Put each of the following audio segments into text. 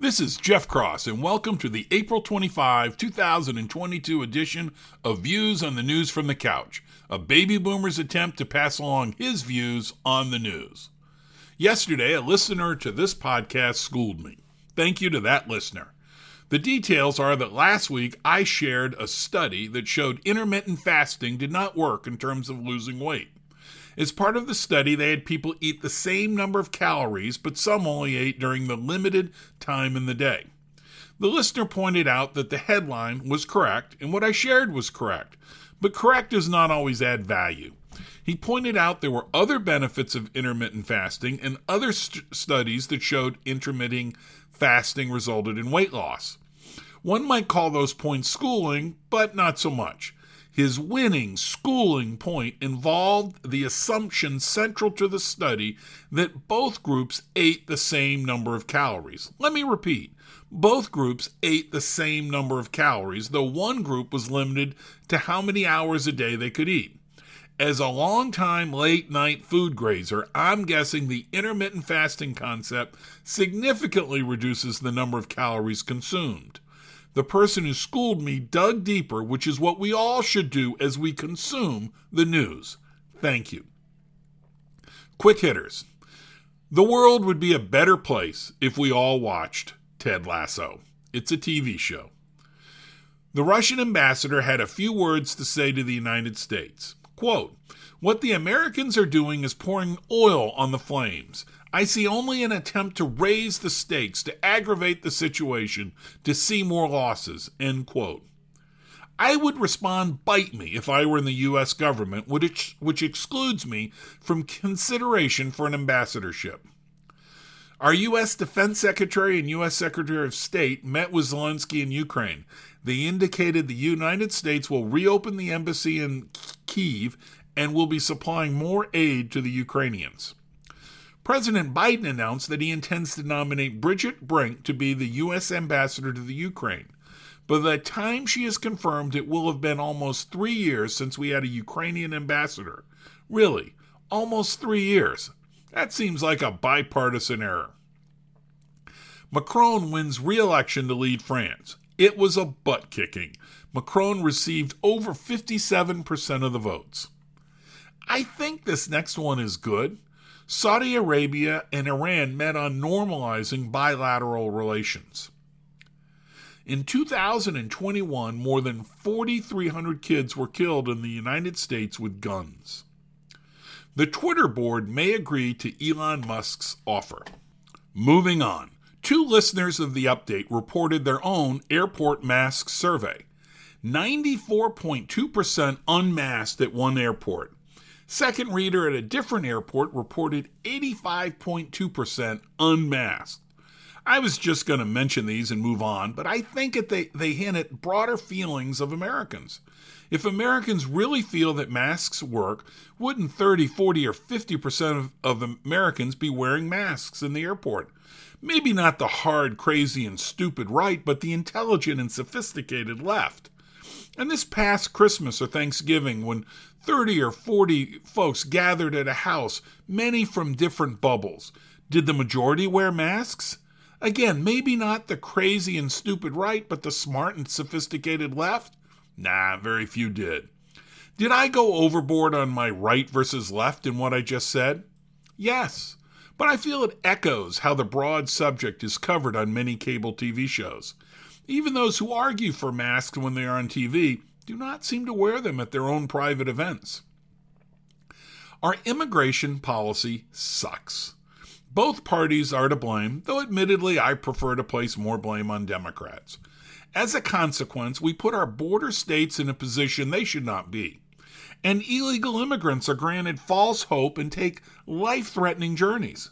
This is Jeff Cross, and welcome to the April 25, 2022 edition of Views on the News from the Couch, a baby boomer's attempt to pass along his views on the news. Yesterday, a listener to this podcast schooled me. Thank you to that listener. The details are that last week I shared a study that showed intermittent fasting did not work in terms of losing weight. As part of the study, they had people eat the same number of calories, but some only ate during the limited time in the day. The listener pointed out that the headline was correct and what I shared was correct, but correct does not always add value. He pointed out there were other benefits of intermittent fasting and other st- studies that showed intermittent fasting resulted in weight loss. One might call those points schooling, but not so much. His winning schooling point involved the assumption central to the study that both groups ate the same number of calories. Let me repeat. Both groups ate the same number of calories, though one group was limited to how many hours a day they could eat. As a long-time late night food grazer, I'm guessing the intermittent fasting concept significantly reduces the number of calories consumed. The person who schooled me dug deeper, which is what we all should do as we consume the news. Thank you. Quick hitters. The world would be a better place if we all watched Ted Lasso. It's a TV show. The Russian ambassador had a few words to say to the United States. Quote, What the Americans are doing is pouring oil on the flames. I see only an attempt to raise the stakes, to aggravate the situation, to see more losses. End quote. I would respond, bite me, if I were in the U.S. government, which, which excludes me from consideration for an ambassadorship. Our U.S. Defense Secretary and U.S. Secretary of State met with Zelensky in Ukraine. They indicated the United States will reopen the embassy in Kiev and will be supplying more aid to the Ukrainians. President Biden announced that he intends to nominate Bridget Brink to be the U.S. ambassador to the Ukraine. By the time she is confirmed, it will have been almost three years since we had a Ukrainian ambassador. Really, almost three years. That seems like a bipartisan error. Macron wins re election to lead France. It was a butt kicking. Macron received over 57% of the votes. I think this next one is good. Saudi Arabia and Iran met on normalizing bilateral relations. In 2021, more than 4,300 kids were killed in the United States with guns. The Twitter board may agree to Elon Musk's offer. Moving on. Two listeners of the update reported their own airport mask survey. 94.2% unmasked at one airport, Second reader at a different airport reported 85.2% unmasked. I was just going to mention these and move on, but I think that they, they hint at broader feelings of Americans. If Americans really feel that masks work, wouldn't 30, 40, or 50% of, of Americans be wearing masks in the airport? Maybe not the hard, crazy, and stupid right, but the intelligent and sophisticated left. And this past Christmas or Thanksgiving, when 30 or 40 folks gathered at a house, many from different bubbles. Did the majority wear masks? Again, maybe not the crazy and stupid right, but the smart and sophisticated left? Nah, very few did. Did I go overboard on my right versus left in what I just said? Yes, but I feel it echoes how the broad subject is covered on many cable TV shows. Even those who argue for masks when they are on TV do not seem to wear them at their own private events. Our immigration policy sucks. Both parties are to blame, though admittedly I prefer to place more blame on Democrats. As a consequence, we put our border states in a position they should not be. And illegal immigrants are granted false hope and take life threatening journeys.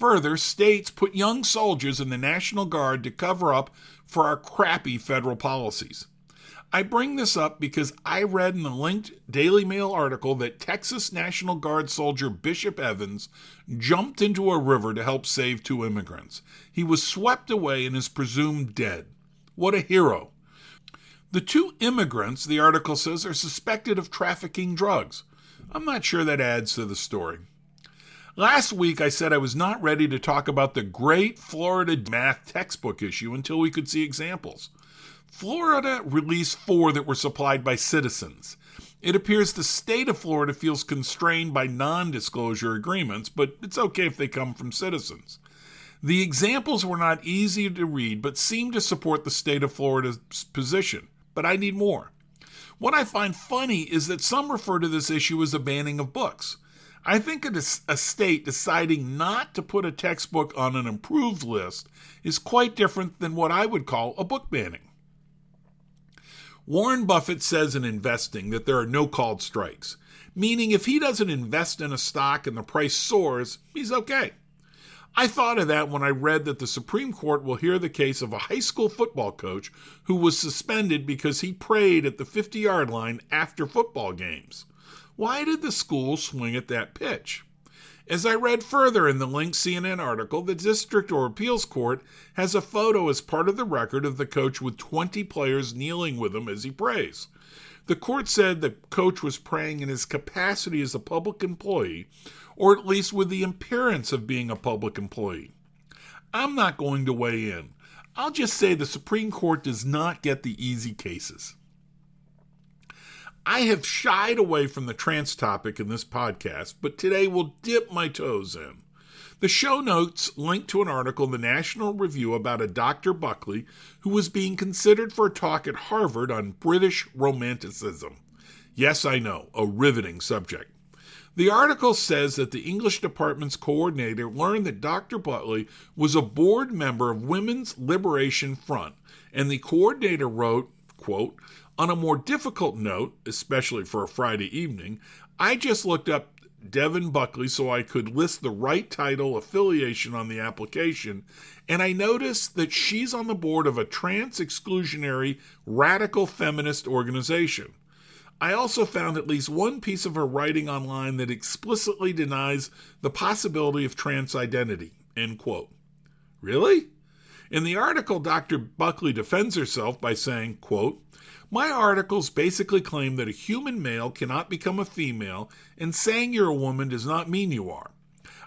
Further, states put young soldiers in the National Guard to cover up for our crappy federal policies. I bring this up because I read in the linked Daily Mail article that Texas National Guard soldier Bishop Evans jumped into a river to help save two immigrants. He was swept away and is presumed dead. What a hero. The two immigrants, the article says, are suspected of trafficking drugs. I'm not sure that adds to the story. Last week, I said I was not ready to talk about the great Florida math textbook issue until we could see examples. Florida released four that were supplied by citizens. It appears the state of Florida feels constrained by non disclosure agreements, but it's okay if they come from citizens. The examples were not easy to read, but seem to support the state of Florida's position. But I need more. What I find funny is that some refer to this issue as a banning of books. I think a state deciding not to put a textbook on an approved list is quite different than what I would call a book banning. Warren Buffett says in investing that there are no called strikes, meaning if he doesn't invest in a stock and the price soars, he's okay. I thought of that when I read that the Supreme Court will hear the case of a high school football coach who was suspended because he prayed at the 50 yard line after football games. Why did the school swing at that pitch? As I read further in the linked CNN article, the District or Appeals Court has a photo as part of the record of the coach with 20 players kneeling with him as he prays. The court said the coach was praying in his capacity as a public employee, or at least with the appearance of being a public employee. I'm not going to weigh in. I'll just say the Supreme Court does not get the easy cases. I have shied away from the trans topic in this podcast, but today we'll dip my toes in. The show notes link to an article in the National Review about a Dr. Buckley who was being considered for a talk at Harvard on British Romanticism. Yes, I know, a riveting subject. The article says that the English department's coordinator learned that Dr. Buckley was a board member of Women's Liberation Front, and the coordinator wrote, quote, on a more difficult note, especially for a Friday evening, I just looked up Devin Buckley so I could list the right title affiliation on the application, and I noticed that she's on the board of a trans exclusionary radical feminist organization. I also found at least one piece of her writing online that explicitly denies the possibility of trans identity. End quote. Really? In the article, Dr. Buckley defends herself by saying, quote, my articles basically claim that a human male cannot become a female, and saying you're a woman does not mean you are.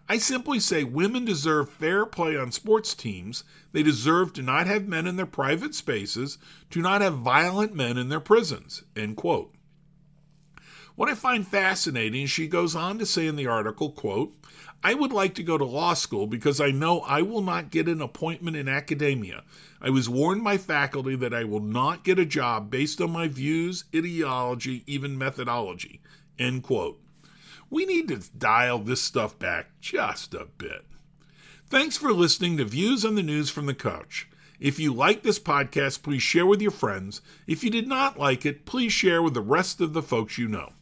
I simply say women deserve fair play on sports teams. They deserve to not have men in their private spaces, to not have violent men in their prisons. End quote. What I find fascinating, she goes on to say in the article, quote, I would like to go to law school because I know I will not get an appointment in academia. I was warned by faculty that I will not get a job based on my views, ideology, even methodology. End quote. We need to dial this stuff back just a bit. Thanks for listening to Views on the News from the Couch. If you like this podcast, please share with your friends. If you did not like it, please share with the rest of the folks you know.